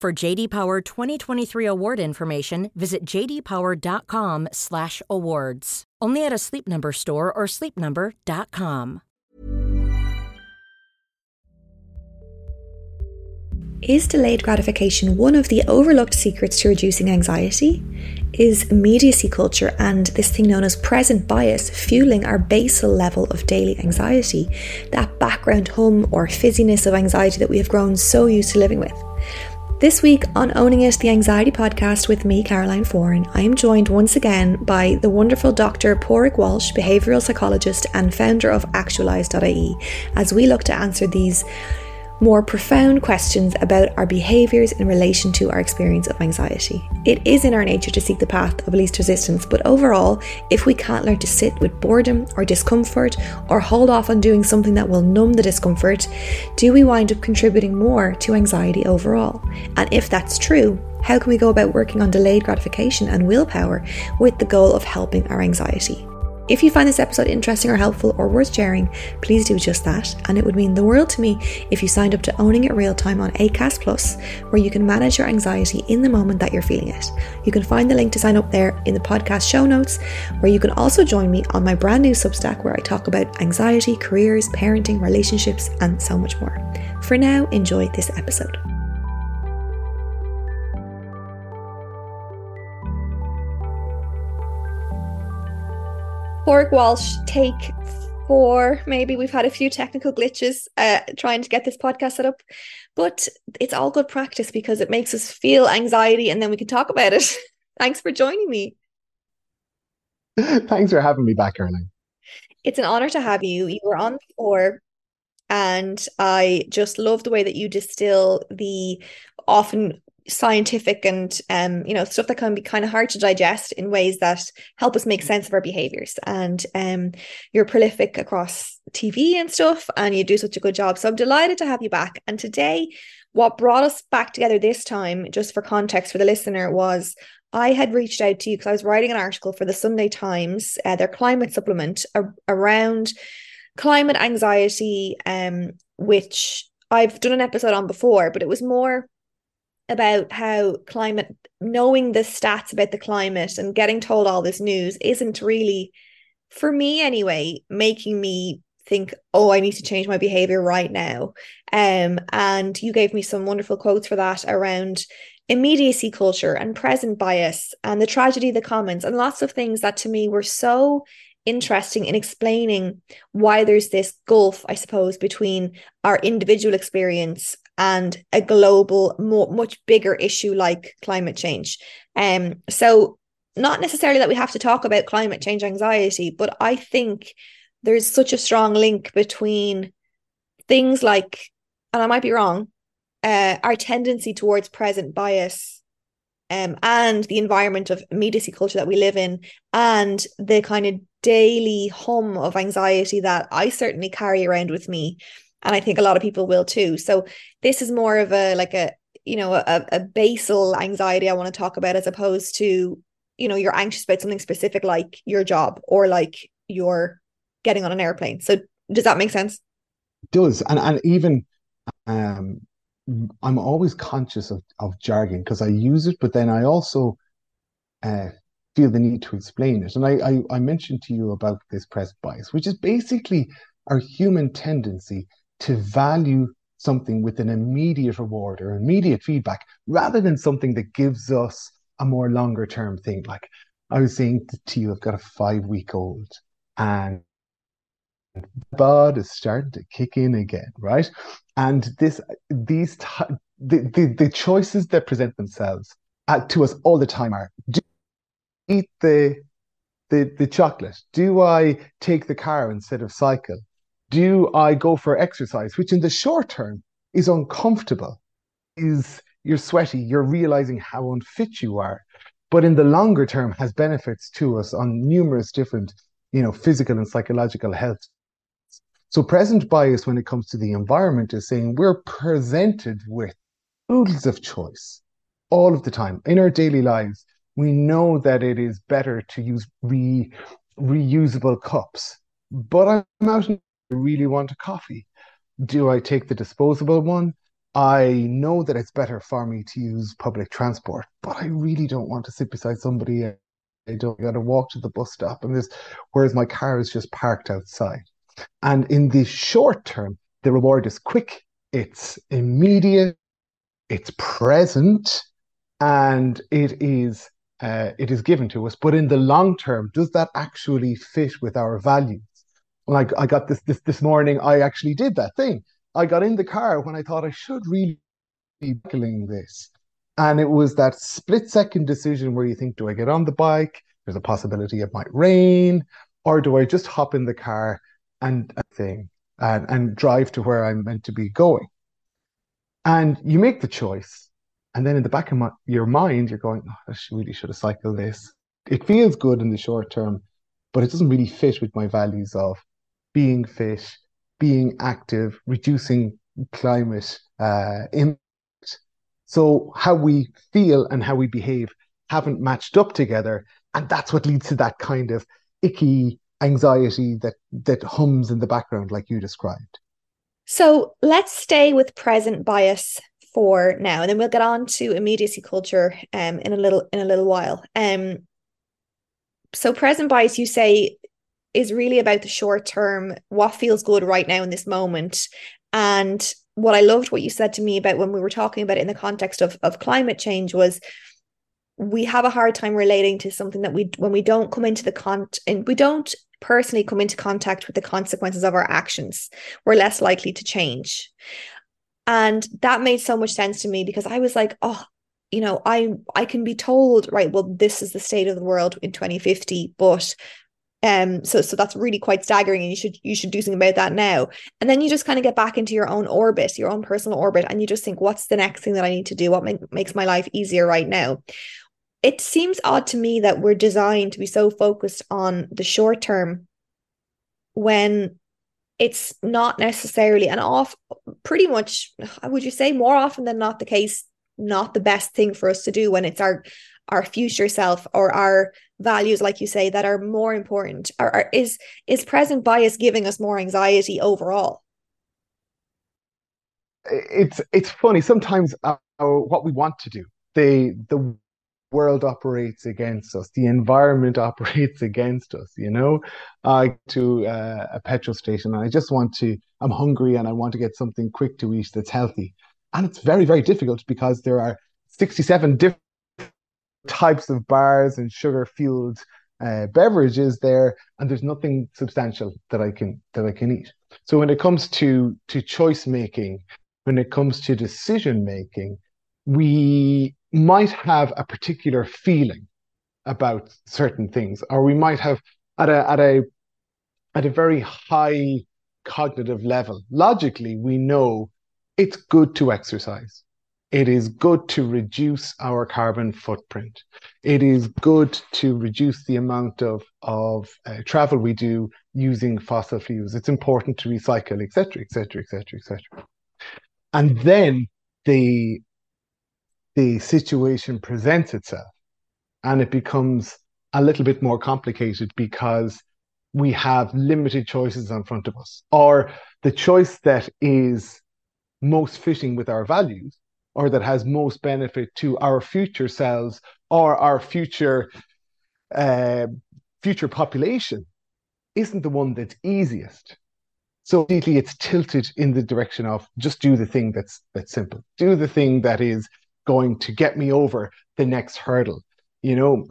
For JD Power 2023 award information, visit jdpower.com/awards. Only at a Sleep Number store or sleepnumber.com. Is delayed gratification one of the overlooked secrets to reducing anxiety? Is immediacy culture and this thing known as present bias fueling our basal level of daily anxiety, that background hum or fizziness of anxiety that we have grown so used to living with? This week on Owning It, the Anxiety Podcast with me, Caroline Foran, I am joined once again by the wonderful Dr. Pádraig Walsh, behavioural psychologist and founder of Actualise.ie, as we look to answer these more profound questions about our behaviours in relation to our experience of anxiety. It is in our nature to seek the path of least resistance, but overall, if we can't learn to sit with boredom or discomfort or hold off on doing something that will numb the discomfort, do we wind up contributing more to anxiety overall? And if that's true, how can we go about working on delayed gratification and willpower with the goal of helping our anxiety? If you find this episode interesting or helpful or worth sharing, please do just that. And it would mean the world to me if you signed up to Owning It Real Time on ACAST Plus, where you can manage your anxiety in the moment that you're feeling it. You can find the link to sign up there in the podcast show notes, where you can also join me on my brand new Substack where I talk about anxiety, careers, parenting, relationships, and so much more. For now, enjoy this episode. Pádraig Walsh, take four. Maybe we've had a few technical glitches uh, trying to get this podcast set up, but it's all good practice because it makes us feel anxiety and then we can talk about it. Thanks for joining me. Thanks for having me back, Caroline. It's an honor to have you. You were on before, and I just love the way that you distill the often scientific and um you know stuff that can be kind of hard to digest in ways that help us make sense of our behaviors and um you're prolific across TV and stuff and you do such a good job. So I'm delighted to have you back. And today what brought us back together this time just for context for the listener was I had reached out to you because I was writing an article for the Sunday Times uh, their climate supplement around climate anxiety um which I've done an episode on before but it was more about how climate knowing the stats about the climate and getting told all this news isn't really for me anyway making me think oh i need to change my behavior right now. Um and you gave me some wonderful quotes for that around immediacy culture and present bias and the tragedy of the commons and lots of things that to me were so interesting in explaining why there's this gulf i suppose between our individual experience and a global, more, much bigger issue like climate change. Um, so not necessarily that we have to talk about climate change anxiety, but I think there's such a strong link between things like, and I might be wrong, uh, our tendency towards present bias um, and the environment of immediacy culture that we live in, and the kind of daily hum of anxiety that I certainly carry around with me and I think a lot of people will too. So this is more of a like a you know, a, a basal anxiety I want to talk about as opposed to, you know, you're anxious about something specific like your job or like you're getting on an airplane. So does that make sense? It does. And and even um I'm always conscious of, of jargon because I use it, but then I also uh, feel the need to explain it. And I, I, I mentioned to you about this present bias, which is basically our human tendency to value something with an immediate reward or immediate feedback rather than something that gives us a more longer term thing. Like I was saying to you, I've got a five week old and bod is starting to kick in again, right? And this, these, t- the, the, the choices that present themselves uh, to us all the time are: do eat the, the the chocolate? Do I take the car instead of cycle? Do I go for exercise, which in the short term is uncomfortable? Is you're sweaty, you're realizing how unfit you are, but in the longer term has benefits to us on numerous different, you know, physical and psychological health so present bias when it comes to the environment is saying we're presented with oodles of choice all of the time in our daily lives. We know that it is better to use re, reusable cups, but I'm out and really want a coffee. Do I take the disposable one? I know that it's better for me to use public transport, but I really don't want to sit beside somebody. I don't got to walk to the bus stop and this, whereas my car is just parked outside. And in the short term, the reward is quick, it's immediate, it's present, and it is uh, it is given to us. But in the long term, does that actually fit with our values? Like I got this this this morning, I actually did that thing. I got in the car when I thought I should really be killing this. And it was that split second decision where you think, do I get on the bike? There's a possibility it might rain, or do I just hop in the car and a thing and, and drive to where I'm meant to be going. And you make the choice. And then in the back of my, your mind, you're going, oh, I really should have cycled this. It feels good in the short term, but it doesn't really fit with my values of being fit, being active, reducing climate uh, impact. So how we feel and how we behave haven't matched up together. And that's what leads to that kind of icky anxiety that that hums in the background like you described so let's stay with present bias for now and then we'll get on to immediacy culture um in a little in a little while um so present bias you say is really about the short term what feels good right now in this moment and what i loved what you said to me about when we were talking about it in the context of of climate change was we have a hard time relating to something that we when we don't come into the con and we don't personally come into contact with the consequences of our actions, we're less likely to change. And that made so much sense to me because I was like, oh, you know, I I can be told, right, well, this is the state of the world in 2050, but um so so that's really quite staggering and you should you should do something about that now. And then you just kind of get back into your own orbit your own personal orbit and you just think what's the next thing that i need to do? What make, makes my life easier right now? It seems odd to me that we're designed to be so focused on the short term when it's not necessarily and off pretty much would you say more often than not the case not the best thing for us to do when it's our our future self or our values like you say that are more important or, or is is present bias giving us more anxiety overall? It's it's funny. Sometimes uh, what we want to do the the world operates against us the environment operates against us you know? I to uh, a petrol station and i just want to i'm hungry and i want to get something quick to eat that's healthy. And it's very very difficult because there are 67 different types of bars and sugar fueled uh, beverages there and there's nothing substantial that i can that i can eat so when it comes to to choice making when it comes to decision making we might have a particular feeling about certain things, or we might have at a at a at a very high cognitive level. Logically, we know it's good to exercise. It is good to reduce our carbon footprint. It is good to reduce the amount of of uh, travel we do using fossil fuels. It's important to recycle, etc., etc., etc., etc. And then the the situation presents itself and it becomes a little bit more complicated because we have limited choices in front of us, or the choice that is most fitting with our values, or that has most benefit to our future selves or our future uh, future population, isn't the one that's easiest. So immediately it's tilted in the direction of just do the thing that's that's simple, do the thing that is going to get me over the next hurdle. You know,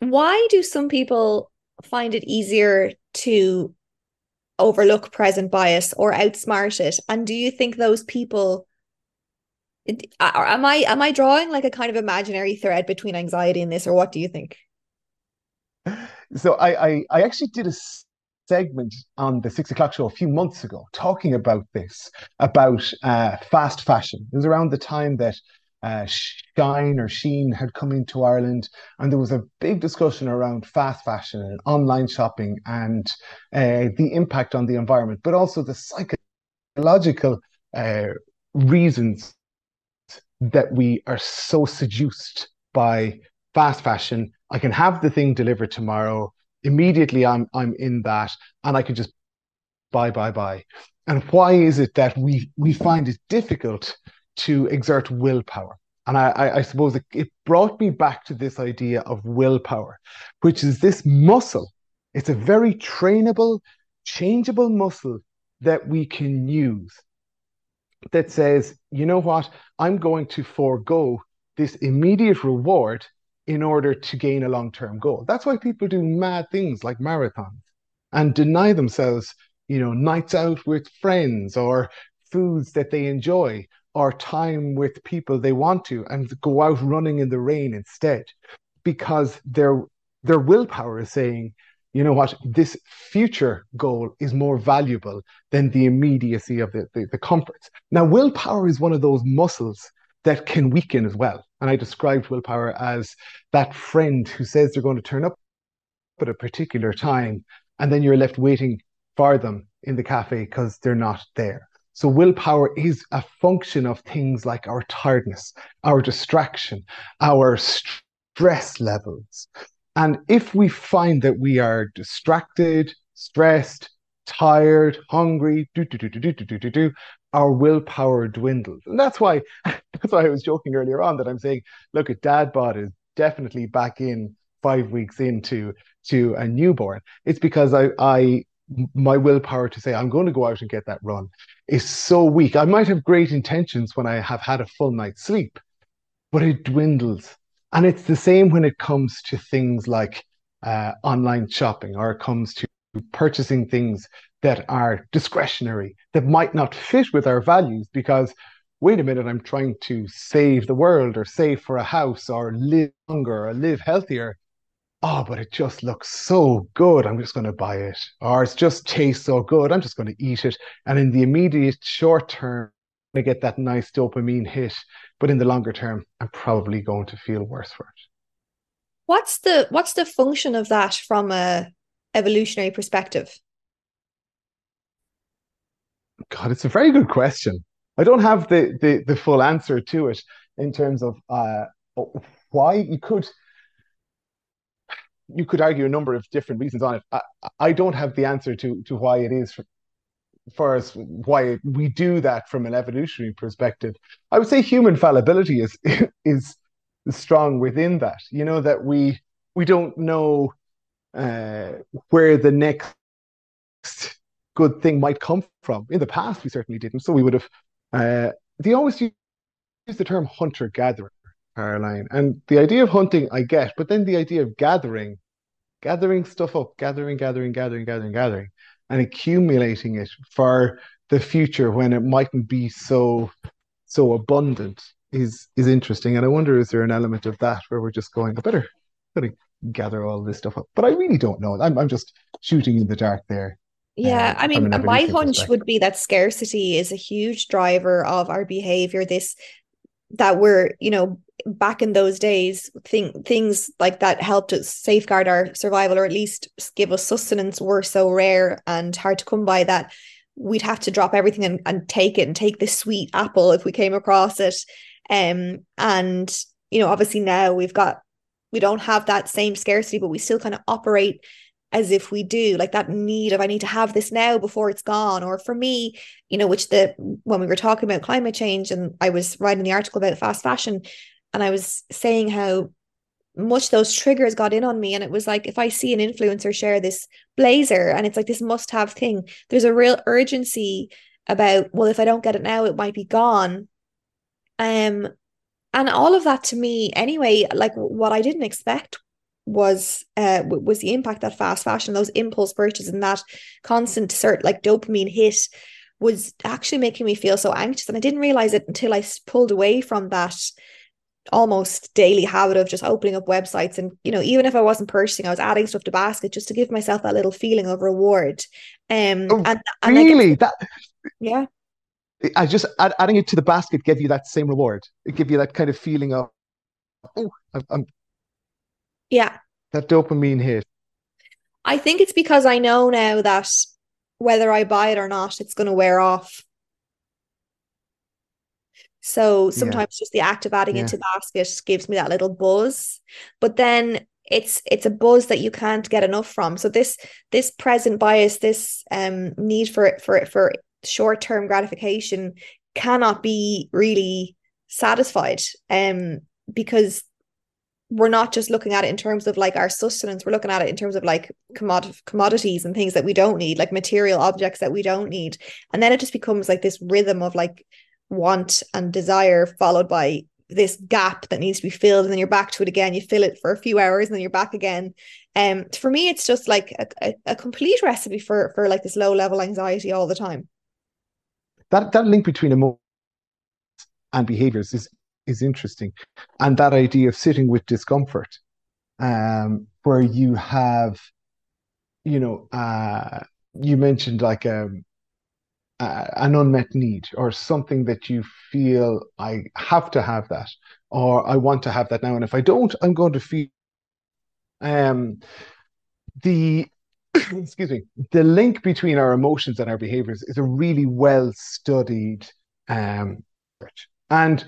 why do some people find it easier to overlook present bias or outsmart it? And do you think those people am I am I drawing like a kind of imaginary thread between anxiety and this, or what do you think? So I I, I actually did a segment on the six o'clock show a few months ago talking about this about uh, fast fashion. It was around the time that uh, Shein or Sheen had come into Ireland, and there was a big discussion around fast fashion and online shopping and uh, the impact on the environment, but also the psychological uh, reasons that we are so seduced by fast fashion. I can have the thing delivered tomorrow. Immediately, I'm I'm in that, and I can just buy, buy, buy. And why is it that we we find it difficult to exert willpower. And I, I, suppose it, it brought me back to this idea of willpower, which is this muscle. It's a very trainable, changeable muscle that we can use that says, you know what, I'm going to forego this immediate reward in order to gain a long term goal. That's why people do mad things like marathons and deny themselves, you know, nights out with friends or foods that they enjoy or time with people they want to and go out running in the rain instead because their their willpower is saying you know what? This future goal is more valuable than the immediacy of the, the, the comforts now willpower is one of those muscles that can weaken as well. And i described willpower as that friend who says they're going to turn up at a particular time and then you're left waiting for them in the cafe because they're not there. So willpower is a function of things like our tiredness, our distraction, our stress levels. And if we find that we are distracted, stressed, tired, hungry, do do do do do do do do, our willpower dwindles. And that's why that's why I was joking earlier on that I'm saying, look at dad bod is definitely back in five weeks into to a newborn. It's because I I my willpower to say I'm going to go out and get that run is so weak. I might have great intentions when I have had a full night's sleep, but it dwindles. And it's the same when it comes to things like uh, online shopping or it comes to purchasing things that are discretionary, that might not fit with our values because, wait a minute, I'm trying to save the world or save for a house or live longer or live healthier oh, but it just looks so good. I'm just going to buy it. Or it just tastes so good. I'm just going to eat it. And in the immediate short term, I get that nice dopamine hit. But in the longer term, I'm probably going to feel worse for it. What's the what's the function of that from a evolutionary perspective? God, it's a very good question. I don't have the the, the full answer to it in terms of uh, why you could you could argue a number of different reasons on it. I, I don't have the answer to to why it is for us why we do that from an evolutionary perspective. I would say human fallibility is is strong within that. You know that we we don't know uh, where the next good thing might come from. In the past, we certainly didn't. So we would have. Uh, they always use the term hunter gatherer Caroline. And the idea of hunting, I get, but then the idea of gathering, gathering stuff up, gathering, gathering, gathering, gathering, gathering, and accumulating it for the future when it mightn't be so so abundant is is interesting. And I wonder is there an element of that where we're just going, I better better gather all this stuff up. But I really don't know. I'm I'm just shooting in the dark there. Yeah, um, I mean, my hunch would be that scarcity is a huge driver of our behavior. This that we're, you know, back in those days, thing, things like that helped us safeguard our survival or at least give us sustenance were so rare and hard to come by that we'd have to drop everything and, and take it and take this sweet apple if we came across it. Um, and you know, obviously now we've got we don't have that same scarcity, but we still kind of operate as if we do like that need of i need to have this now before it's gone or for me you know which the when we were talking about climate change and i was writing the article about fast fashion and i was saying how much those triggers got in on me. And it was like if i see an influencer share this blazer and it's like this must have thing there's a real urgency about well if i don't get it now it might be gone. Um and all of that to me anyway like what i didn't expect was uh was the impact that fast fashion those impulse purchases and that constant cert like dopamine hit was actually making me feel so anxious. And I didn't realize it until I pulled away from that almost daily habit of just opening up websites and you know even if I wasn't purchasing I was adding stuff to basket just to give myself that little feeling of reward um oh, and, and really that yeah I just add, adding it to the basket gave you that same reward it gave you that kind of feeling of oh I'm yeah. That dopamine hit. I think it's because I know now that whether I buy it or not, it's going to wear off. So sometimes yeah. just the act of adding yeah. it to basket gives me that little buzz. But then it's it's a buzz that you can't get enough from. So this this present bias, this um need for it for it for short term gratification cannot be really satisfied. Um because we're not just looking at it in terms of like our sustenance we're looking at it in terms of like commod- commodities and things that we don't need like material objects that we don't need and then it just becomes like this rhythm of like want and desire followed by this gap that needs to be filled and then you're back to it again. You fill it for a few hours and then you're back again. Um for me it's just like a, a, a complete recipe for for like this low level anxiety all the time. That that link between emotions and behaviors is is interesting, and that idea of sitting with discomfort, um, where you have, you know, uh, you mentioned like um, uh, an unmet need or something that you feel I have to have that or I want to have that now, and if I don't, I'm going to feel. Um, the excuse me, the link between our emotions and our behaviors is a really well studied um, and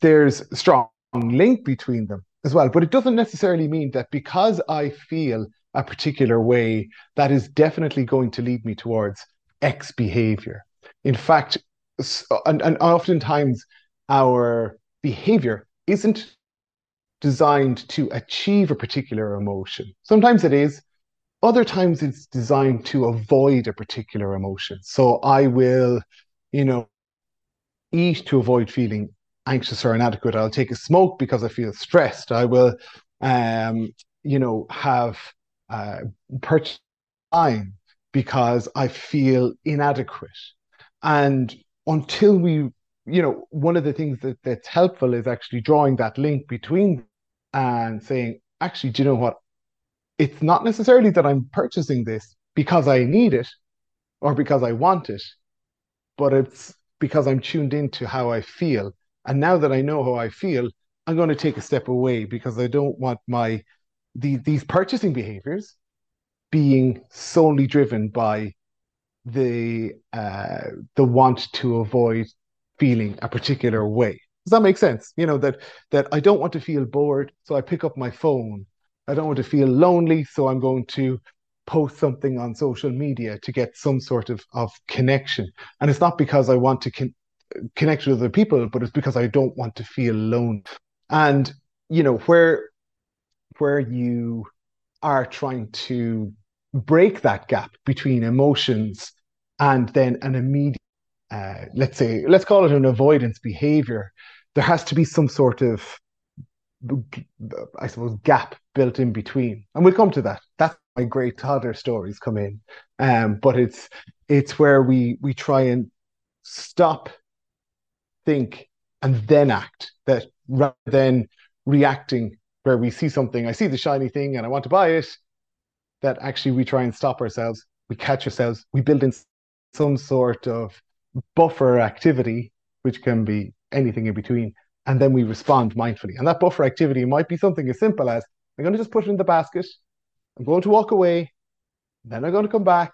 there's a strong link between them as well. But it doesn't necessarily mean that because I feel a particular way, that is definitely going to lead me towards X behavior. In fact, and, and oftentimes our behavior isn't designed to achieve a particular emotion. Sometimes it is, other times it's designed to avoid a particular emotion. So I will, you know, eat to avoid feeling anxious or inadequate. I'll take a smoke because I feel stressed. I will, um, you know, have uh, purchase time because I feel inadequate. And until we, you know, one of the things that, that's helpful is actually drawing that link between and saying, actually, do you know what? It's not necessarily that I'm purchasing this because I need it or because I want it, but it's because I'm tuned into how I feel and now that I know how I feel, I'm going to take a step away because I don't want my the, these purchasing behaviors being solely driven by the uh, the want to avoid feeling a particular way. Does that make sense? You know that that I don't want to feel bored, so I pick up my phone. I don't want to feel lonely, so I'm going to post something on social media to get some sort of, of connection. And it's not because I want to con- connect with other people, but it's because I don't want to feel alone. And you know where where you are trying to break that gap between emotions and then an immediate, uh, let's say, let's call it an avoidance behavior. There has to be some sort of, I suppose, gap built in between, and we'll come to that. That's why great toddler stories come in. Um, but it's it's where we we try and stop think, and then act. That rather than reacting where we see something, I see the shiny thing and I want to buy it, that actually we try and stop ourselves, we catch ourselves, we build in some sort of buffer activity, which can be anything in between, and then we respond mindfully. And that buffer activity might be something as simple as I'm going to just put it in the basket, I'm going to walk away, then I'm going to come back,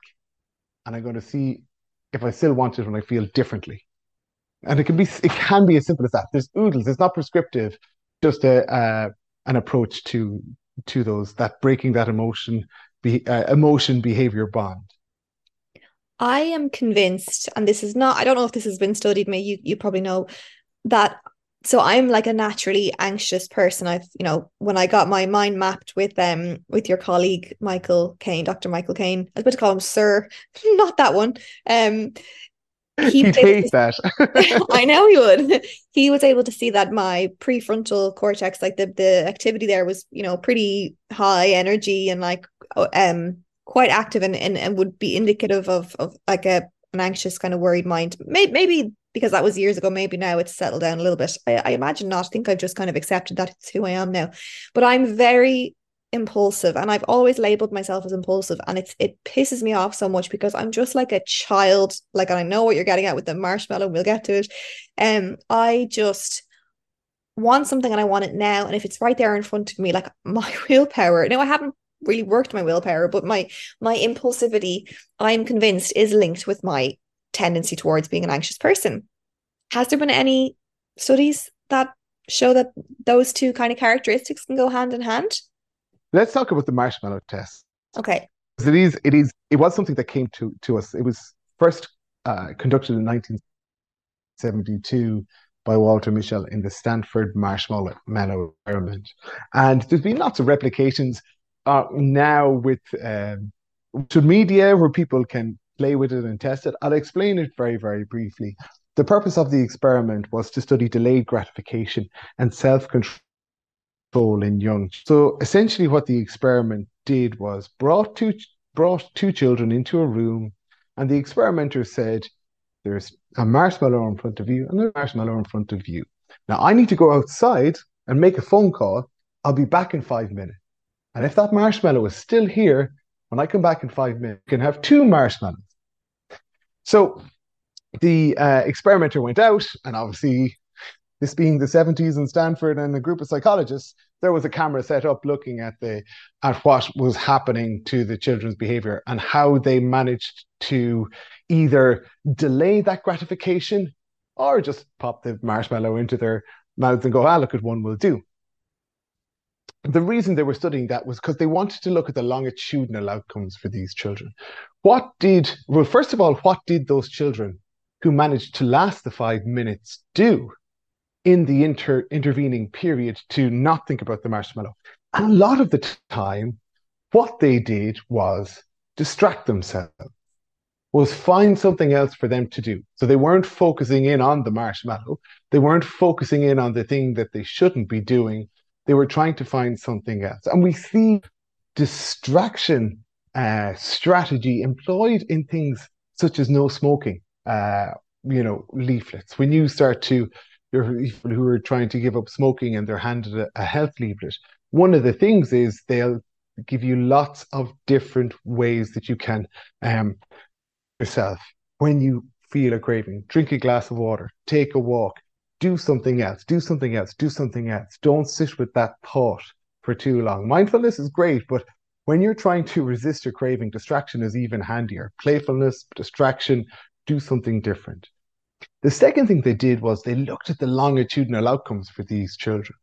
and I'm going to see if I still want it when I feel differently and it can be it can be as simple as that. There's oodles. It's not prescriptive. Just a uh, an approach to to those that breaking that emotion be, uh, emotion behavior bond. I am convinced, and this is not, I don't know if this has been studied, maybe you, you probably know that. So I'm like a naturally anxious person. I've, you know, when I got my mind mapped with um with your colleague Michael Kane, Dr. Michael Kane, I was about to call him Sir, not that one. Um he would hate that. I know he would. He was able to see that my prefrontal cortex, like the the activity there was, you know, pretty high energy and like um quite active and, and, and would be indicative of of like a an anxious kind of worried mind. Maybe, maybe because that was years ago, maybe now it's settled down a little bit. I, I imagine not. I think I've just kind of accepted that it's who I am now. But I'm very impulsive and I've always labeled myself as impulsive and it's it pisses me off so much because I'm just like a child like and I know what you're getting at with the marshmallow we'll get to it um I just want something and I want it now and if it's right there in front of me like my willpower now I haven't really worked my willpower, but my my impulsivity, I'm convinced, is linked with my tendency towards being an anxious person. Has there been any studies that show that those two kind of characteristics can go hand in hand? Let's talk about the marshmallow test. Okay. It is it is it was something that came to to us. It was first uh, conducted in 1972 by Walter Mischel in the Stanford Marshmallow Experiment. And there's been lots of replications uh, now with um, social media where people can play with it and test it. I'll explain it very, very briefly. The purpose of the experiment was to study delayed gratification and self control in young. So essentially, what the experiment did was brought two brought two children into a room, and the experimenter said, "There's a marshmallow in front of you, and a marshmallow in front of you. Now I need to go outside and make a phone call. I'll be back in five minutes." And if that marshmallow is still here, when I come back in five minutes, you can have two marshmallows. So the uh, experimenter went out, and obviously, this being the 70s in Stanford and a group of psychologists, there was a camera set up looking at the at what was happening to the children's behavior and how they managed to either delay that gratification or just pop the marshmallow into their mouths and go, ah, look at one will do the reason they were studying that was because they wanted to look at the longitudinal outcomes for these children. What did, well, first of all, what did those children who managed to last the five minutes do in the inter, intervening period to not think about the marshmallow? And a lot of the time, what they did was distract themselves, was find something else for them to do. So they weren't focusing in on the marshmallow. They weren't focusing in on the thing that they shouldn't be doing they were trying to find something else. And we see distraction uh, strategy employed in things such as no smoking, uh, you know, leaflets. When you start to, people who are trying to give up smoking and they're handed a, a health leaflet, one of the things is they'll give you lots of different ways that you can um, yourself when you feel a craving. Drink a glass of water, take a walk, do something else, do something else, do something else. Don't sit with that thought for too long. Mindfulness is great, but when you're trying to resist your craving, distraction is even handier. Playfulness, distraction, do something different. The second thing they did was they looked at the longitudinal outcomes for these children.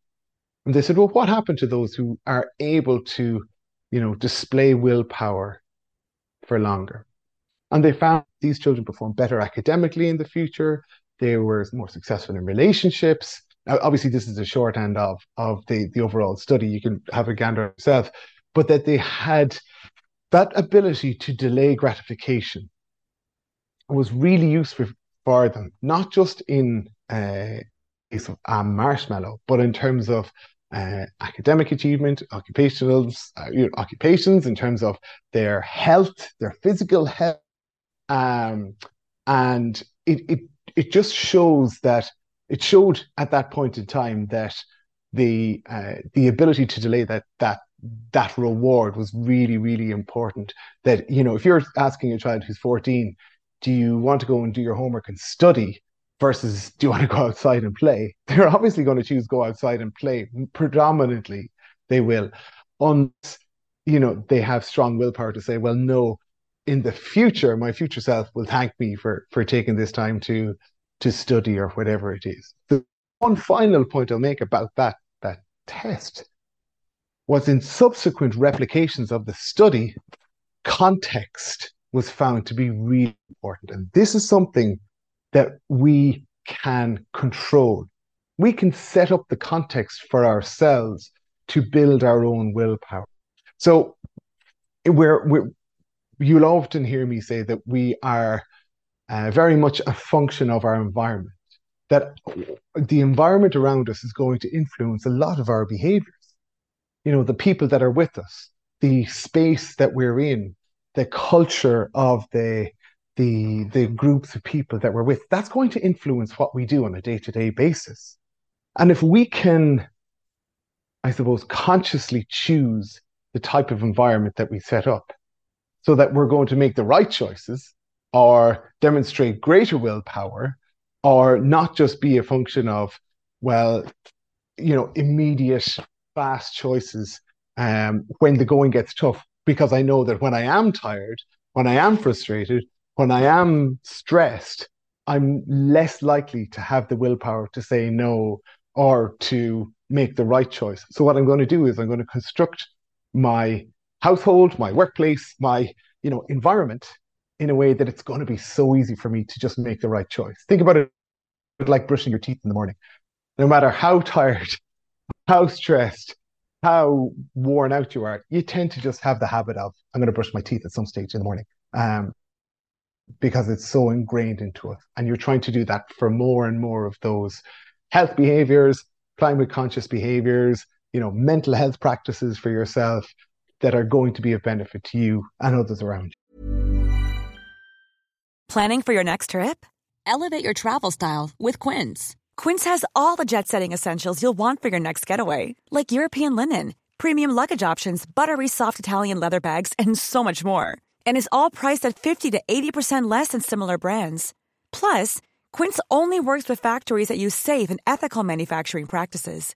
And they said, well, what happened to those who are able to, you know, display willpower for longer? And they found these children perform better academically in the future. They were more successful in relationships. Now, obviously, this is a shorthand of of the the overall study. You can have a gander yourself, but that they had that ability to delay gratification was really useful for them, not just in uh, case of a marshmallow, but in terms of uh, academic achievement, occupational uh, you know, occupations, in terms of their health, their physical health, um, and it, it it just shows that it showed at that point in time that the uh, the ability to delay that that that reward was really really important. That you know if you're asking a child who's 14 do you want to go and do your homework and study versus do you want to go outside and play? They're obviously going to choose go outside and play. Predominantly they will. Unless you know they have strong willpower to say well no in the future, my future self will thank me for for taking this time to to study or whatever it is. The one final point I'll make about that, that test was in subsequent replications of the study, context was found to be really important. And this is something that we can control. We can set up the context for ourselves to build our own willpower. So we're, we're you'll often hear me say that we are uh, very much a function of our environment, that the environment around us is going to influence a lot of our behaviors. You know, the people that are with us, the space that we're in, the culture of the the the groups of people that we're with that's going to influence what we do on a day-to-day basis and if we can i suppose consciously choose the type of environment that we set up so that we're going to make the right choices or demonstrate greater willpower or not just be a function of well you know immediate fast choices um, when the going gets tough. Because i know that when i am tired when i am frustrated when i am stressed i'm less likely to have the willpower to say no or to make the right choice. So what i'm going to do is i'm going to construct my household my workplace my you know environment in a way that it's going to be so easy for me to just make the right choice. Think about it like brushing your teeth in the morning. No matter how tired, how stressed, how worn out you are, you tend to just have the habit of, I'm going to brush my teeth at some stage in the morning. Um, because it's so ingrained into us. And you're trying to do that for more and more of those health behaviors, climate conscious behaviors, you know, mental health practices for yourself that are going to be of benefit to you and others around you. Planning for your next trip? Elevate your travel style with Quince. Quince has all the jet setting essentials you'll want for your next getaway, like European linen, premium luggage options, buttery soft Italian leather bags, and so much more. And is all priced at 50 to 80% less than similar brands. Plus, Quince only works with factories that use safe and ethical manufacturing practices.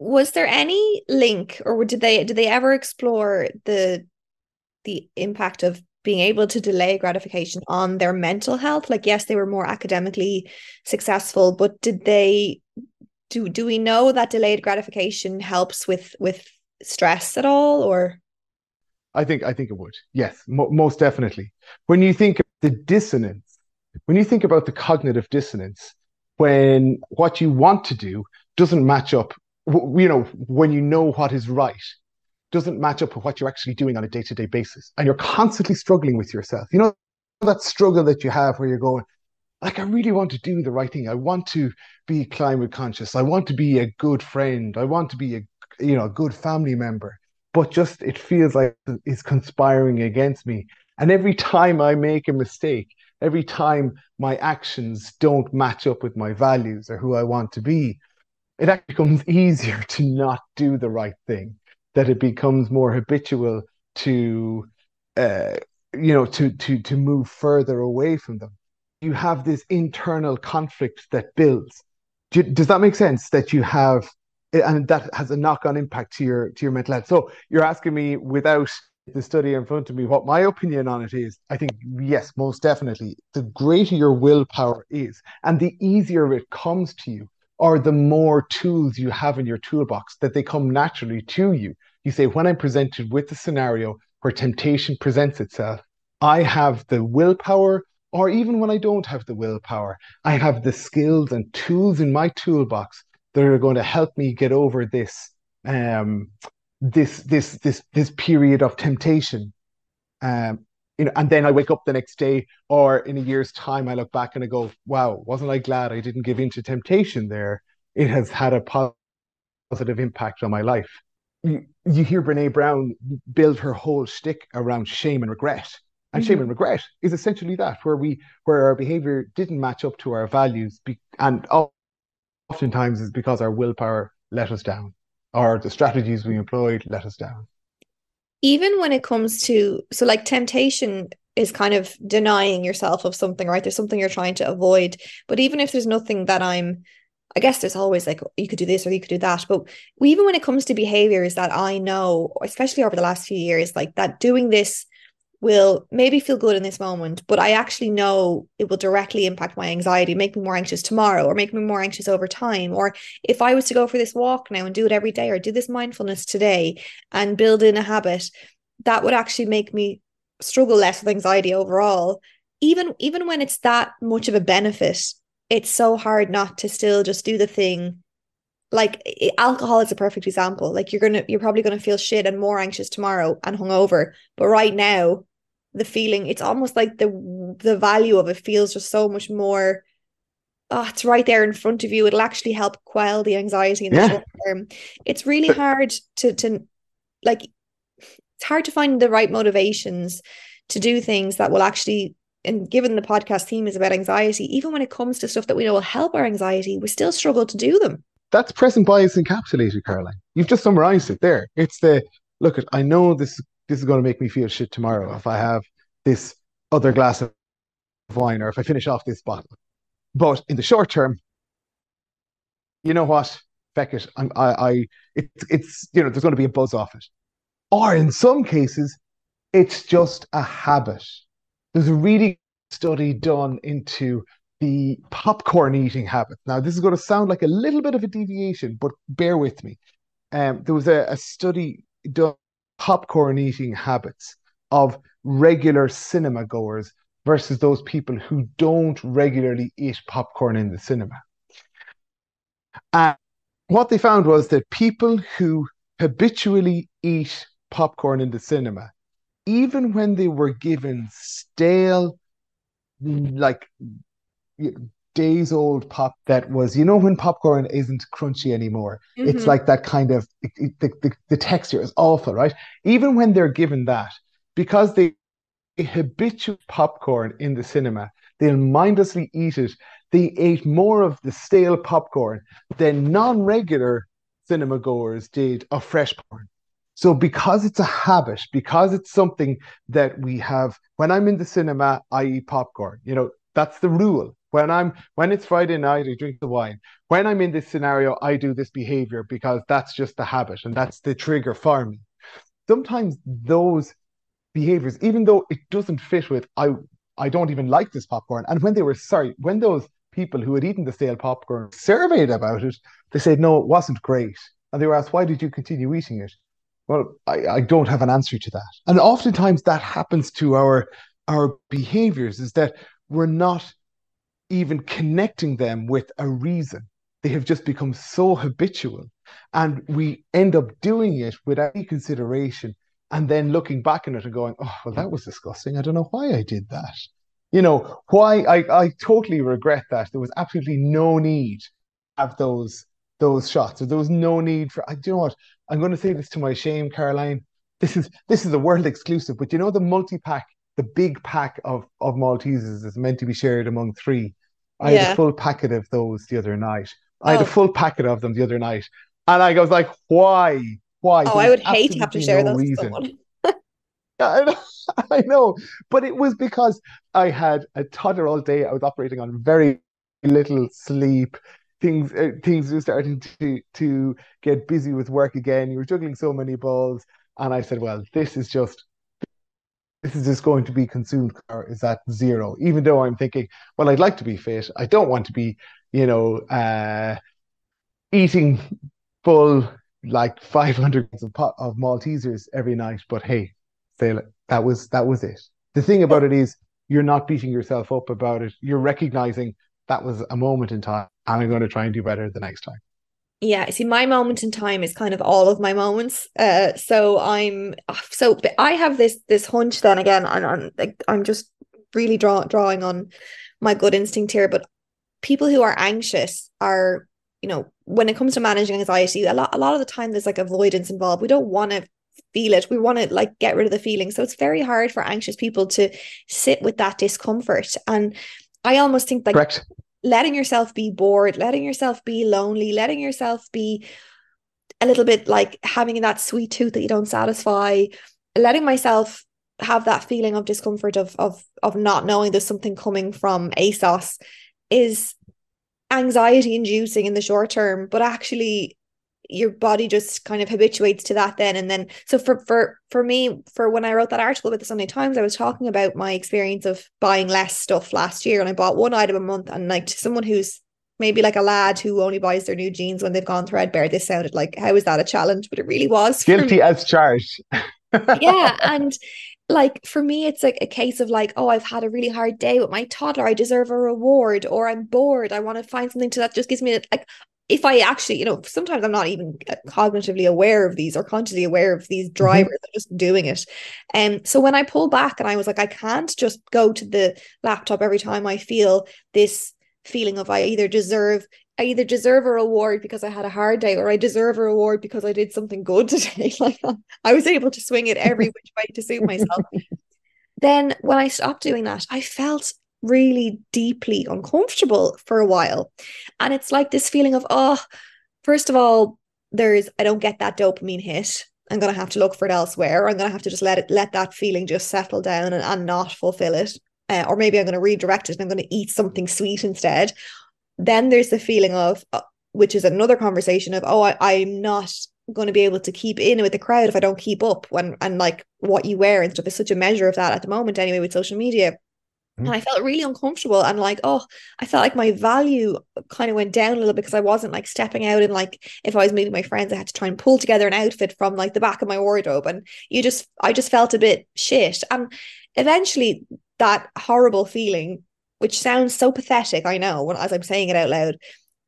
Was there any link or did they did they ever explore the the impact of being able to delay gratification on their mental health? Like yes, they were more academically successful, but did they do do we know that delayed gratification helps with with stress at all or I think I think it would. Yes, mo- most definitely. When you think of the dissonance, when you think about the cognitive dissonance, when what you want to do doesn't match up, you know, when you know what is right, doesn't match up with what you're actually doing on a day-to-day basis, and you're constantly struggling with yourself. You know that struggle that you have where you're going, like I really want to do the right thing. I want to be climate conscious. I want to be a good friend. I want to be a you know a good family member. But just it feels like it's conspiring against me. And every time I make a mistake, every time my actions don't match up with my values or who I want to be, it actually becomes easier to not do the right thing. That it becomes more habitual to, uh, you know, to to to move further away from them. You have this internal conflict that builds. Do, does that make sense? That you have, and that has a knock-on impact to your to your mental health. So you're asking me without the study in front of me what my opinion on it is i think yes most definitely the greater your willpower is and the easier it comes to you or the more tools you have in your toolbox that they come naturally to you. You say, when I'm presented with a scenario where temptation presents itself, I have the willpower, or even when I don't have the willpower, I have the skills and tools in my toolbox that are going to help me get over this um, this this this this period of temptation. Um, you know, and then I wake up the next day or in a year's time, I look back and I go, wow, wasn't I glad I didn't give in to temptation there? It has had a positive impact on my life. You, you hear Brene Brown build her whole shtick around shame and regret. And mm-hmm. shame and regret is essentially that, where we where our behavior didn't match up to our values, be, and oftentimes is because our willpower let us down, or the strategies we employed let us down even when it comes to so like temptation is kind of denying yourself of something right? There's something you're trying to avoid. But even if there's nothing that i'm i guess there's always like you could do this or you could do that. But even when it comes to behaviors that i know especially over the last few years like that doing this will maybe feel good in this moment, but I actually know it will directly impact my anxiety, make me more anxious tomorrow, or make me more anxious over time. Or if I was to go for this walk now and do it every day, or do this mindfulness today and build in a habit, that would actually make me struggle less with anxiety overall. Even even when it's that much of a benefit, it's so hard not to still just do the thing like alcohol is a perfect example like you're gonna you're probably gonna feel shit and more anxious tomorrow and hungover but right now the feeling it's almost like the the value of it feels just so much more oh it's right there in front of you. It'll actually help quell the anxiety in the yeah. short term. It's really hard to to like it's hard to find the right motivations to do things that will actually and given the podcast theme is about anxiety even when it comes to stuff that we know will help our anxiety we still struggle to do them. That's present bias encapsulated caroline. You've just summarized it there. It's the look at i know this this is going to make me feel shit tomorrow if I have this other glass of wine or if I finish off this bottle. But in the short term, you know what? Feck it. I'm, I, I, it's, it's, you know, there's going to be a buzz off it. Or in some cases, it's just a habit. There's a really study done into the popcorn eating habit. Now, this is going to sound like a little bit of a deviation, but bear with me. Um, there was a, a study done popcorn eating habits of regular cinema goers versus those people who don't regularly eat popcorn in the cinema. And what they found was that people who habitually eat popcorn in the cinema, even when they were given stale, like days old pop that was, you know, when popcorn isn't crunchy anymore. Mm-hmm. It's like that kind of, it, the, the, the texture is awful, right? Even when they're given that, because they habituate popcorn in the cinema, they'll mindlessly eat it. They ate more of the stale popcorn than non regular cinema goers did of fresh popcorn. So, because it's a habit, because it's something that we have, when I'm in the cinema, I eat popcorn. You know, that's the rule. When I'm when it's Friday night, I drink the wine. When I'm in this scenario, I do this behavior because that's just the habit and that's the trigger for me. Sometimes those behaviors, even though it doesn't fit with I I don't even like this popcorn. And when they were sorry, when those people who had eaten the stale popcorn surveyed about it, they said no, it wasn't great. And they were asked, why did you continue eating it? Well, I, I don't have an answer to that. And oftentimes that happens to our our behaviors is that we're not even connecting them with a reason. They have just become so habitual. And we end up doing it without any consideration and then looking back on it and going, oh, well, that was disgusting. I don't know why I did that. You know, why I, I totally regret that. There was absolutely no need have those those shots. There was no need for I do you know what? I'm going to say this to my shame, Caroline. This is this is a world exclusive, but you know the multi-pack, the big pack of, of Maltesers is meant to be shared among three. I yeah. had a full packet of those the other night. I had a oh. full packet of them the other night. And I was like, why? Why? Oh, I would hate to have to share no those reason. with someone. I know, I know. But it was because I had a toddler all day. I was operating on very little sleep. Things uh, things were starting to to get busy with work again. You were juggling so many balls. And I said, well, this is just this is just going to be consumed is that zero even though i'm thinking well i'd like to be fit i don't want to be you know uh eating full like 500 of, of Maltesers every night. But hey, that was that was it. The thing about it is you're not beating yourself up about it. You're recognizing that was a moment in time and I'm going to try and do better the next time. Yeah, see, my moment in time is kind of all of my moments. Uh, so I'm so I have this this hunch. Then again, and I'm like I'm just really draw, drawing on my gut instinct here. But people who are anxious are, you know, when it comes to managing anxiety, a lot a lot of the time there's like avoidance involved. We don't want to feel it. We want to like get rid of the feeling. So it's very hard for anxious people to sit with that discomfort. And I almost think like Correct letting yourself be bored, letting yourself be lonely, letting yourself be a little bit like having that sweet tooth that you don't satisfy, letting myself have that feeling of discomfort of of of not knowing there's something coming from ASOS is anxiety inducing in the short term, but actually your body just kind of habituates to that then. And then so for for for me for when i wrote that article with the sunday times i was talking about my experience of buying less stuff last year. And i bought one item a month and like to someone who's maybe like a lad who only buys their new jeans when they've gone threadbare this sounded like how is that a challenge? But it really was guilty as charged. Yeah and like for me it's like a case of like oh i've had a really hard day with my toddler. I deserve a reward or i'm bored. I want to find something to that just gives me like if I actually, you know, sometimes I'm not even cognitively aware of these or consciously aware of these mm-hmm. drivers, mm-hmm. I'm just doing it. And um, so when I pulled back and I was like, I can't just go to the laptop every time I feel this feeling of I either deserve I either deserve a reward because I had a hard day or I deserve a reward because I did something good today. like I was able to swing it every which way to suit myself. then when I stopped doing that, I felt really deeply uncomfortable for a while. And it's like this feeling of, oh, first of all, there's I don't get that dopamine hit. I'm gonna have to look for it elsewhere. I'm gonna have to just let it let that feeling just settle down and, and not fulfill it. Uh, or maybe I'm gonna redirect it and I'm gonna eat something sweet instead. Then there's the feeling of uh, which is another conversation of, oh, I, I'm not going to be able to keep in with the crowd if I don't keep up when and like what you wear and stuff is such a measure of that at the moment anyway with social media. Mm-hmm. And I felt really uncomfortable and like, oh, I felt like my value kind of went down a little because I wasn't like stepping out and like if I was meeting my friends, I had to try and pull together an outfit from like the back of my wardrobe. And you just I just felt a bit shit. And eventually that horrible feeling, which sounds so pathetic, I know, when as I'm saying it out loud,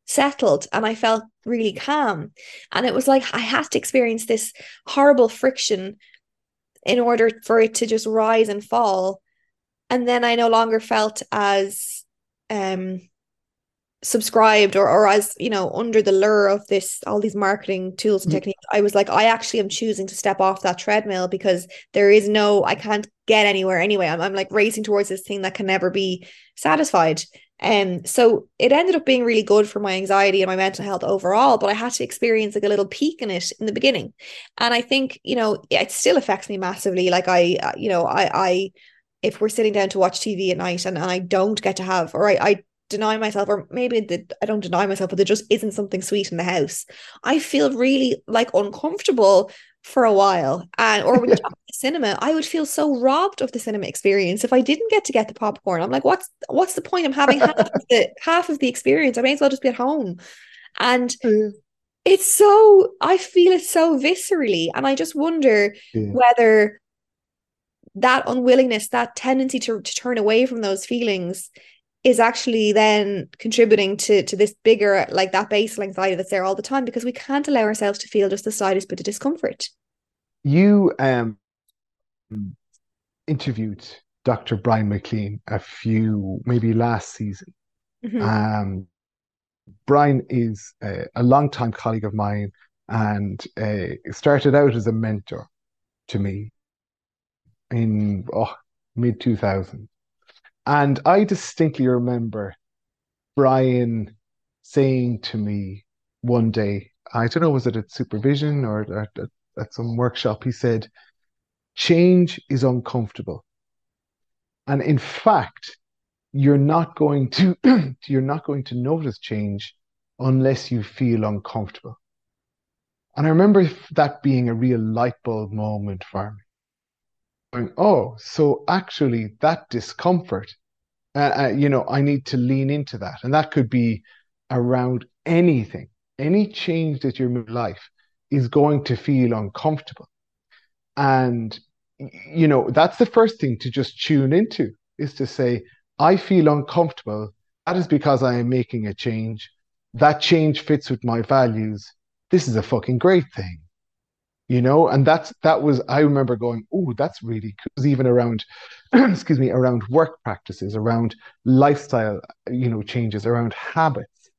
settled and I felt really calm. And it was like I had to experience this horrible friction in order for it to just rise and fall and then I no longer felt as um subscribed or, or as you know under the lure of this all these marketing tools and mm-hmm. techniques. I was like i actually am choosing to step off that treadmill because there is no i can't get anywhere anyway. I'm, I'm like racing towards this thing that can never be satisfied. And um, so it ended up being really good for my anxiety and my mental health overall but i had to experience like a little peak in it in the beginning. And i think you know it still affects me massively. Like i you know i i if we're sitting down to watch TV at night and, and I don't get to have, or I, I deny myself, or maybe the, I don't deny myself, but there just isn't something sweet in the house, I feel really like uncomfortable for a while. And or when you talk the cinema, I would feel so robbed of the cinema experience if I didn't get to get the popcorn. I'm like, what's what's the point? I'm having half of the half of the experience. I may as well just be at home. And mm. it's so I feel it so viscerally. And I just wonder yeah. whether that unwillingness, that tendency to, to turn away from those feelings is actually then contributing to to this bigger like that basal anxiety that's there all the time because we can't allow ourselves to feel just the slightest bit of discomfort. You um interviewed Dr. Brian McLean a few maybe last season. Mm-hmm. Um Brian is a, a long-time colleague of mine and uh, started out as a mentor to me in oh, mid 2000. And I distinctly remember Brian saying to me one day, I don't know, was it at supervision or at, at, some workshop? He said, Change is uncomfortable. And in fact, you're not going to you're not going to notice change unless you feel uncomfortable. And I remember that being a real light bulb moment for me going, oh, so actually that discomfort, uh, uh, you know, I need to lean into that. And that could be around anything. any change that you're in life is going to feel uncomfortable. And, you know, that's the first thing to just tune into is to say, I feel uncomfortable. That is because I am making a change. That change fits with my values. This is a fucking great thing. You know, and that's that was I remember going, oh, that's really because even around excuse me, around work practices, around lifestyle, you know, changes, around habits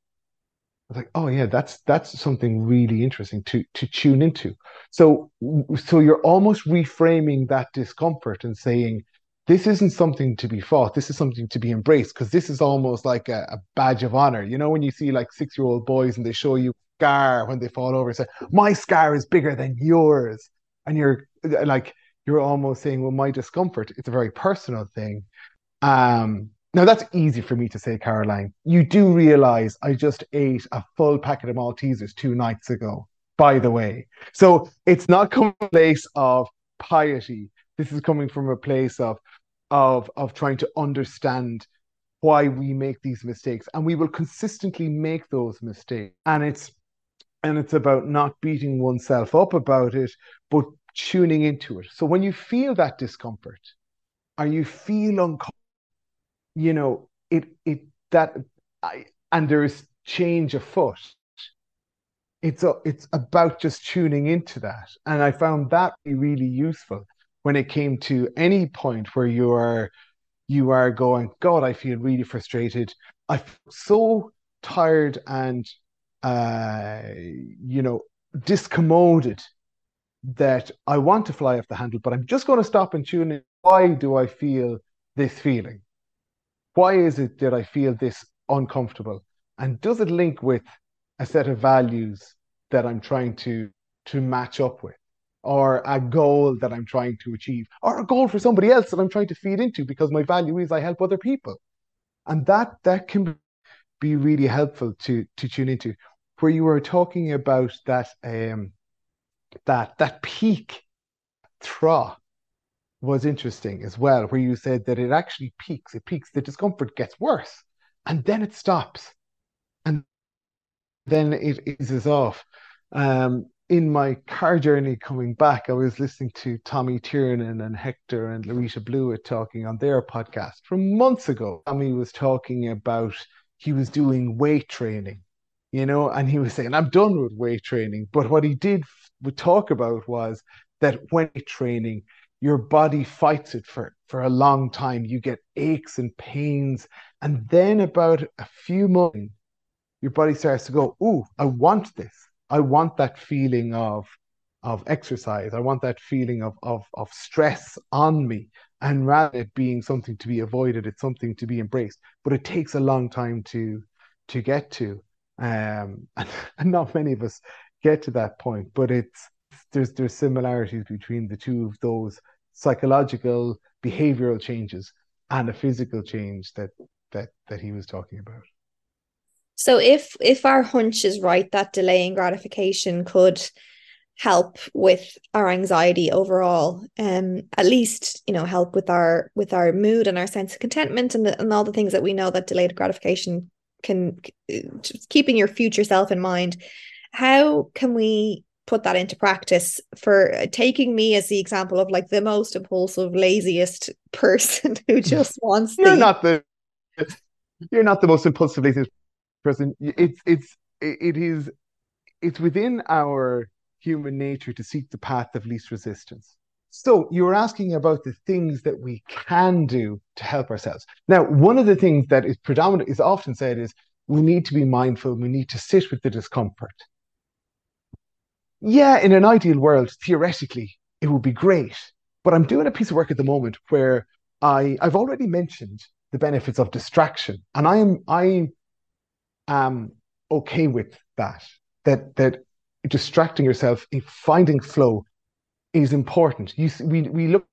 i was like, oh yeah, that's that's something really interesting to to tune into. So so you're almost reframing that discomfort and saying, this isn't something to be fought. This is something to be embraced because this is almost like a, a, badge of honor. You know, when you see like six year old boys and they show you scar when they fall over, and say, my scar is bigger than yours, and you're like you're almost saying, well, my discomfort, it's a very personal thing. Um, now that's easy for me to say, Caroline. You do realize I just ate a full packet of Maltesers two nights ago, by the way. So it's not coming from a place of piety. This is coming from a place of of of trying to understand why we make these mistakes. And we will consistently make those mistakes. And it's and it's about not beating oneself up about it, but tuning into it. So when you feel that discomfort, or you feel uncomfortable you know, it it that I, and there's change afoot. It's a, it's about just tuning into that, and I found that be really useful when it came to any point where you are you are going, God, I feel really frustrated. I'm so tired and uh, you know discommoded that I want to fly off the handle, but I'm just going to stop and tune in. Why do I feel this feeling? why is it that I feel this uncomfortable? And does it link with a set of values that I'm trying to to match up with? Or a goal that I'm trying to achieve, or a goal for somebody else that I'm trying to feed into because my value is I help other people. And that that can be really helpful to to tune into. Where you were talking about that um that that peak thra was interesting as well, where you said that it actually peaks, it peaks, the discomfort gets worse, and then it stops, and then it eases off. Um, in my car journey coming back, I was listening to Tommy Tiernan and Hector and Laurita Blewitt talking on their podcast from months ago. Tommy was talking about he was doing weight training, you know, and he was saying, I'm done with weight training. But what he did would talk about was that when training, your body fights it for, for a long time. You get aches and pains. And then about a few months, your body starts to go, Ooh, I want this. I want that feeling of of exercise. I want that feeling of of of stress on me. And rather it being something to be avoided, it's something to be embraced. But it takes a long time to to get to. Um, and, and not many of us get to that point. But it's there's there's similarities between the two of those psychological behavioral changes and a physical change that that that he was talking about so if if our hunch is right that delaying gratification could help with our anxiety overall um at least you know help with our with our mood and our sense of contentment and, the, and all the things that we know that delayed gratification can eh, keeping your future self in mind how can we put that into practice for eh, taking me as the example of like the most impulsive laziest person who mm. just wants you're the... not the you're not the most impulsive laziest person. It's it's it is it's within our human nature to seek the path of least resistance so you were asking about the things that we can do to help ourselves now one of the things that is predominant is often said is we need to be mindful we need to sit with the discomfort yeah, in an ideal world, theoretically, it would be great. But I'm doing a piece of work at the moment where I I've already mentioned the benefits of distraction, and I am I am okay with that. That that distracting yourself, in finding flow, is important. You we we look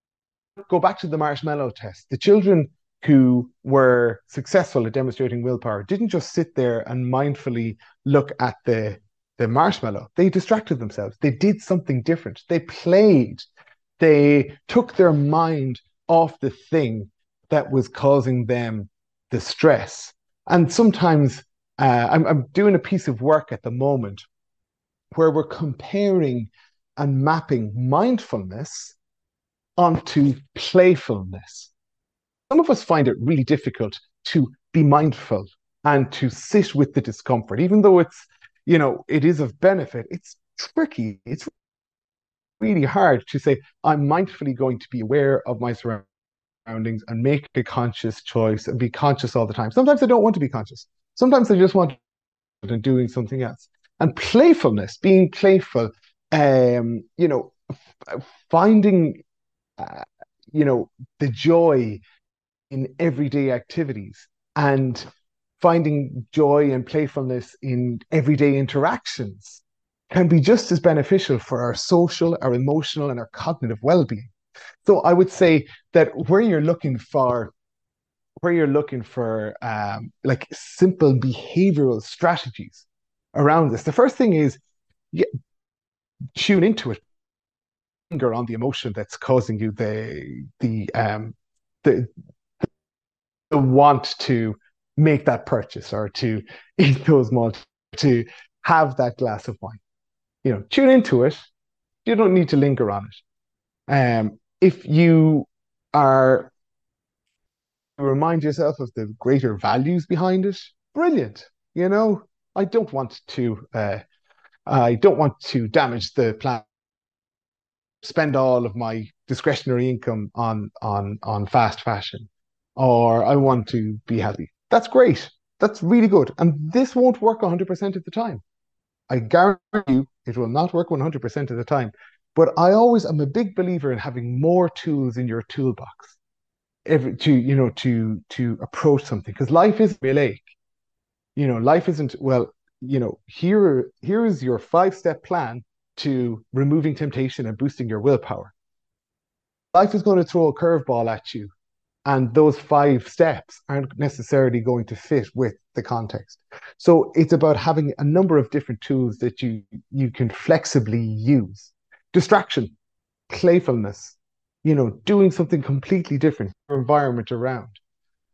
go back to the marshmallow test. The children who were successful at demonstrating willpower didn't just sit there and mindfully look at the the marshmallow. They distracted themselves. They did something different. They played. They took their mind off the thing that was causing them the stress. And sometimes uh, I'm, I'm doing a piece of work at the moment where we're comparing and mapping mindfulness onto playfulness. Some of us find it really difficult to be mindful and to sit with the discomfort, even though it's, you know, it is of benefit. It's tricky. It's really hard to say, I'm mindfully going to be aware of my surroundings and make a conscious choice and be conscious all the time. Sometimes I don't want to be conscious. Sometimes I just want to be doing something else. And playfulness, being playful, um, you know, f- finding, uh, you know, the joy in everyday activities and finding joy and playfulness in everyday interactions can be just as beneficial for our social, our emotional, and our cognitive well-being. So I would say that where you're looking for where you're looking for um, like simple behavioral strategies around this, the first thing is yeah, tune into it, finger on the emotion that's causing you the the um the the want to make that purchase or to eat those malts, to have that glass of wine. You know, tune into it. You don't need to linger on it. Um, if you are remind yourself of the greater values behind it, brilliant. You know, I don't want to uh, I don't want to damage the plan spend all of my discretionary income on on on fast fashion or I want to be healthy. That's great. That's really good. And this won't work 100% of the time. I guarantee you it will not work 100% of the time. But I always am a big believer in having more tools in your toolbox every, to, you know, to, to approach something because life is a lake. You know, life isn't, well, you know, here, here is your five step plan to removing temptation and boosting your willpower. Life is going to throw a curveball at you and those five steps aren't necessarily going to fit with the context. So it's about having a number of different tools that you you can flexibly use. Distraction playfulness you know doing something completely different your environment around.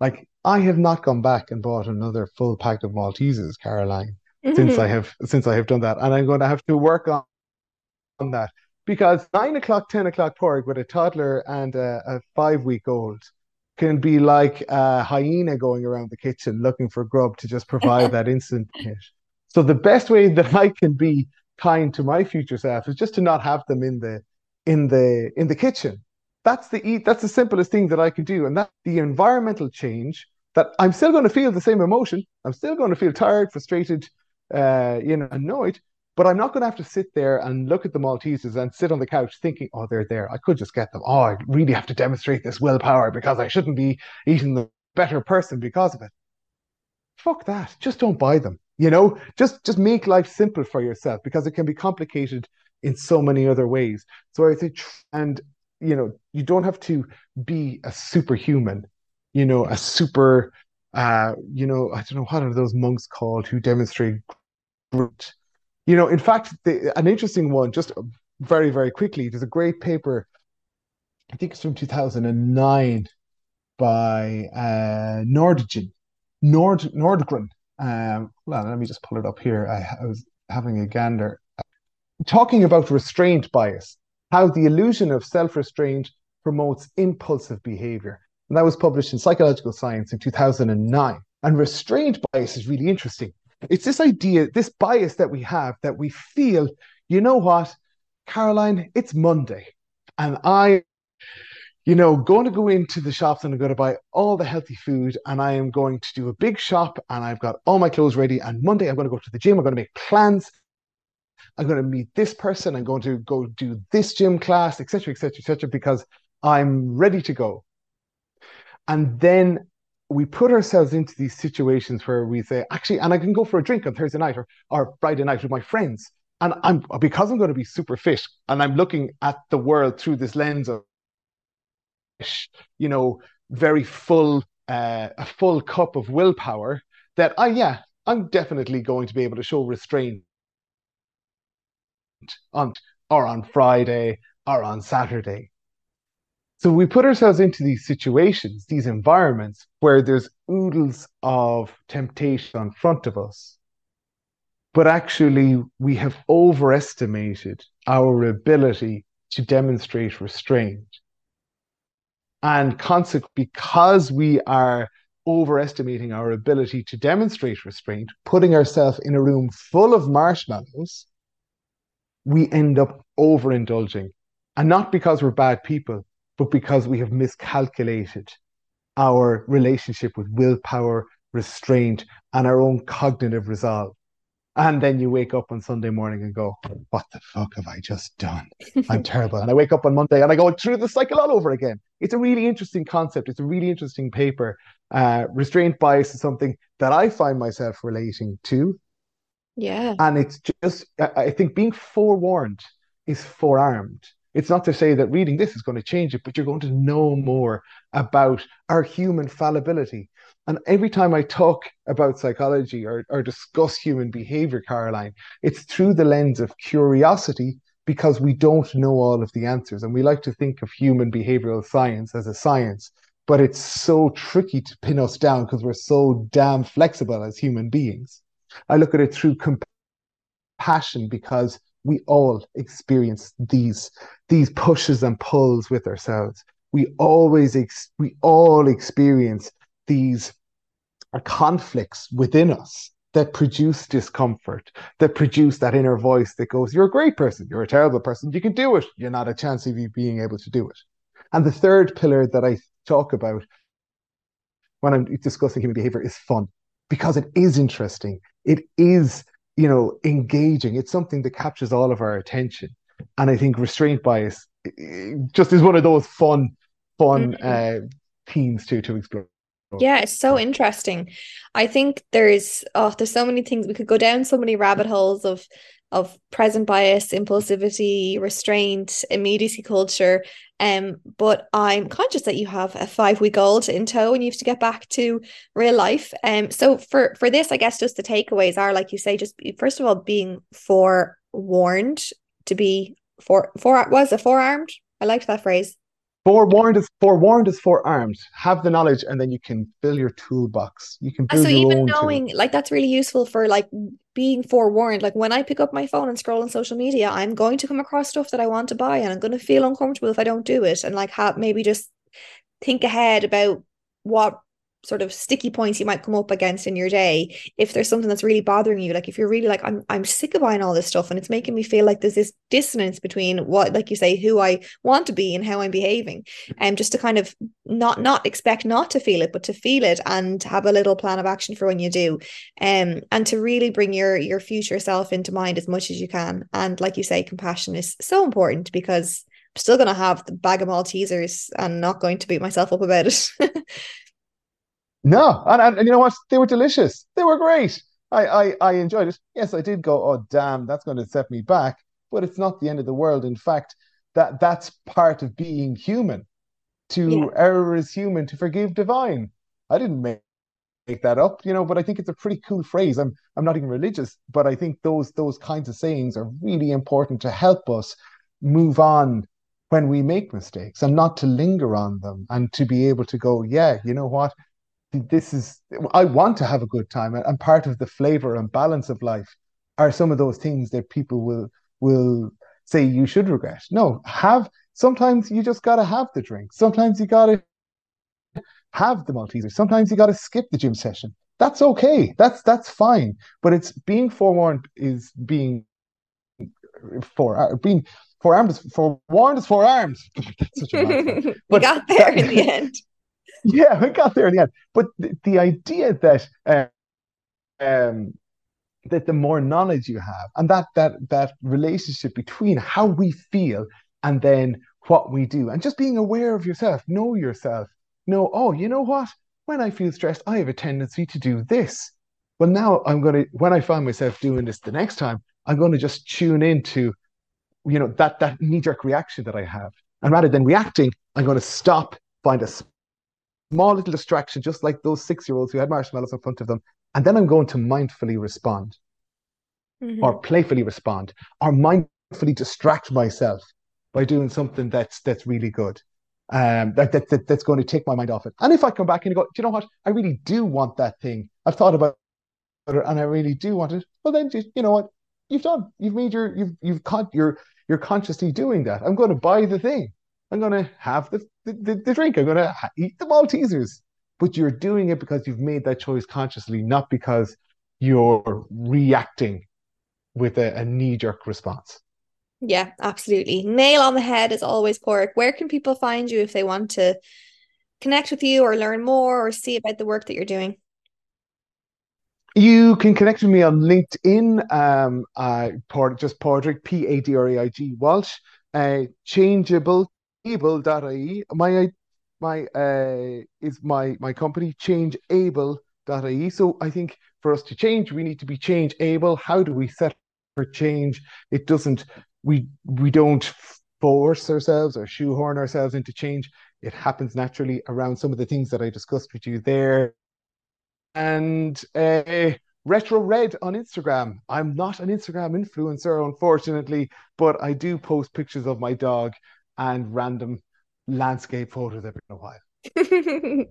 Like i have not gone back and bought another full pack of maltesers caroline mm-hmm. since i have since i have done that and i'm going to have to work on on that because nine o'clock, 10 o'clock porg with a toddler and a, a five week old can be like a hyena going around the kitchen looking for grub to just provide that instant hit. So the best way that I can be kind to my future self is just to not have them in the in the in the kitchen. That's the eat. That's the simplest thing that I can do, and that the environmental change that I'm still going to feel the same emotion. I'm still going to feel tired, frustrated, uh, you know, annoyed. But I'm not going to have to sit there and look at the Maltesers and sit on the couch thinking, oh, they're there. I could just get them. Oh, I really have to demonstrate this willpower because I shouldn't be eating the better person because of it. Fuck that. Just don't buy them. You know, just just make life simple for yourself because it can be complicated in so many other ways. So I think, and you know, you don't have to be a superhuman, you know, a super, uh, you know, I don't know what are those monks called who demonstrate brute you know, in fact, the, an interesting one, just very, very quickly, there's a great paper, I think it's from 2009 by uh, Nordgen, Nord, Nordgren. Um, well, let me just pull it up here. I, I was having a gander. Talking about restraint bias, how the illusion of self restraint promotes impulsive behavior. And that was published in Psychological Science in 2009. And restraint bias is really interesting it's this idea, this bias that we have that we feel, you know what, Caroline, it's Monday. And I, you know, going to go into the shops and I'm going to buy all the healthy food and I am going to do a big shop and I've got all my clothes ready. And Monday I'm going to go to the gym. I'm going to make plans. I'm going to meet this person. I'm going to go do this gym class, etc., etc., etc., because I'm ready to go. And then we put ourselves into these situations where we say, actually, and I can go for a drink on Thursday night or, or Friday night with my friends. And I'm because I'm going to be super fit and I'm looking at the world through this lens of, you know, very full, uh, a full cup of willpower that I, yeah, I'm definitely going to be able to show restraint on or on Friday or on Saturday. So we put ourselves into these situations, these environments where there's oodles of temptation in front of us. But actually, we have overestimated our ability to demonstrate restraint. And consequently, because we are overestimating our ability to demonstrate restraint, putting ourselves in a room full of marshmallows, we end up overindulging. And not because we're bad people, but because we have miscalculated our relationship with willpower, restraint, and our own cognitive resolve. And then you wake up on Sunday morning and go, What the fuck have I just done? I'm terrible. And I wake up on Monday and I go through the cycle all over again. It's a really interesting concept. It's a really interesting paper. Uh, restraint bias is something that I find myself relating to. Yeah. And it's just, I think being forewarned is forearmed. It's not to say that reading this is going to change it, but you're going to know more about our human fallibility. And every time I talk about psychology or, or discuss human behavior, Caroline, it's through the lens of curiosity because we don't know all of the answers. And we like to think of human behavioral science as a science, but it's so tricky to pin us down because we're so damn flexible as human beings. I look at it through compassion because we all experience these these pushes and pulls with ourselves. We always ex- we all experience these uh, conflicts within us that produce discomfort, that produce that inner voice that goes, You're a great person, you're a terrible person, you can do it, you're not a chance of you being able to do it. And the third pillar that I talk about when I'm discussing human behavior is fun, because it is interesting. It is, you know, engaging. It's something that captures all of our attention. And I think restraint bias just is one of those fun, fun mm-hmm. uh, themes to to explore. Yeah, it's so interesting. I think there's oh, there's so many things we could go down so many rabbit holes of of present bias, impulsivity, restraint, immediacy culture. Um, but I'm conscious that you have a five week old in tow and you have to get back to real life. Um, so for for this, I guess just the takeaways are like you say, just first of all, being forewarned to be for for was a forearmed. I liked that phrase. Forewarned is forewarned is forearmed. Have the knowledge, and then you can fill your toolbox. You can build so even knowing tool. like that's really useful for like being forewarned. Like when I pick up my phone and scroll on social media, I'm going to come across stuff that I want to buy, and I'm going to feel uncomfortable if I don't do it. And like have maybe just think ahead about what sort of sticky points you might come up against in your day if there's something that's really bothering you. Like if you're really like I'm I'm sick of buying all this stuff and it's making me feel like there's this dissonance between what like you say who I want to be and how I'm behaving and um, just to kind of not not expect not to feel it but to feel it and have a little plan of action for when you do. Um and to really bring your your future self into mind as much as you can. And like you say compassion is so important because I'm still going to have the bag of Maltesers and not going to beat myself up about it No, and, and, and you know what? They were delicious. They were great. I, I I enjoyed it. Yes, I did go. Oh damn, that's going to set me back. But it's not the end of the world. In fact, that that's part of being human. To yeah. err is human, to forgive divine. I didn't make make that up, you know, but I think it's a pretty cool phrase. I'm I'm not even religious, but I think those those kinds of sayings are really important to help us move on when we make mistakes and not to linger on them and to be able to go, yeah, you know what? This is I want to have a good time, and part of the flavor and balance of life are some of those things that people will will say you should regret. No, have sometimes you just got to have the drink. Sometimes you got to have the Malteser. Sometimes you got to skip the gym session. That's okay. That's that's fine. But it's being forewarned is being for being forearmed is forewarned is forearmed. That's such a but got there that, in the end. Yeah, we got there in the end. But the, the idea that uh, um, that the more knowledge you have, and that that that relationship between how we feel and then what we do, and just being aware of yourself, know yourself, know, oh, you know what? When I feel stressed, I have a tendency to do this. Well, now I'm going to, when I find myself doing this the next time, I'm going to just tune into, you know, that that knee jerk reaction that I have, and rather than reacting, I'm going to stop, find a small little distraction, just like those six year olds who had marshmallows in front of them. And then I'm going to mindfully respond mm-hmm. or playfully respond or mindfully distract myself by doing something that's that's really good. um, that, that, that that's going to take my mind off it. And if I come back and go, do you know what? I really do want that thing. I've thought about it and I really do want it. Well, then just, you know what? You've done. You've made your you've you've con- you're you're consciously doing that. I'm going to buy the thing. I'm going to have the the, the drink. I'm going to eat the Maltesers. But you're doing it because you've made that choice consciously, not because you're reacting with a, a knee jerk response. Yeah, absolutely. Nail on the head as always, Pork. Where can people find you if they want to connect with you or learn more or see about the work that you're doing? You can connect with me on LinkedIn, um, uh, just Padraig, P A D R A I G Walsh, uh, changeable, able.ie. My my uh, is my my company changeable.ie. So I think for us to change, we need to be change able. How do we set for change? It doesn't we we don't force ourselves or shoehorn ourselves into change. It happens naturally around some of the things that I discussed with you there. And uh, Retro Red on Instagram. I'm not an Instagram influencer, unfortunately, but I do post pictures of my dog and random landscape photos every in a while.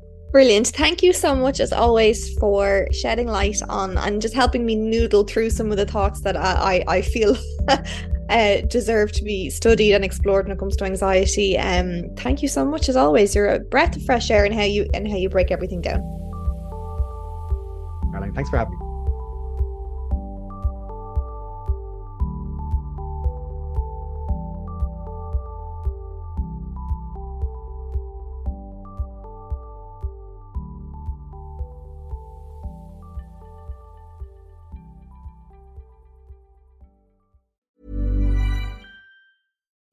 Brilliant. Thank you so much, as always, for shedding light on and just helping me noodle through some of the thoughts that I, I, I feel uh, deserve to be studied and explored when it comes to anxiety. Um, thank you so much, as always. You're a breath of fresh air in how you and how you break everything down. Thanks for having me.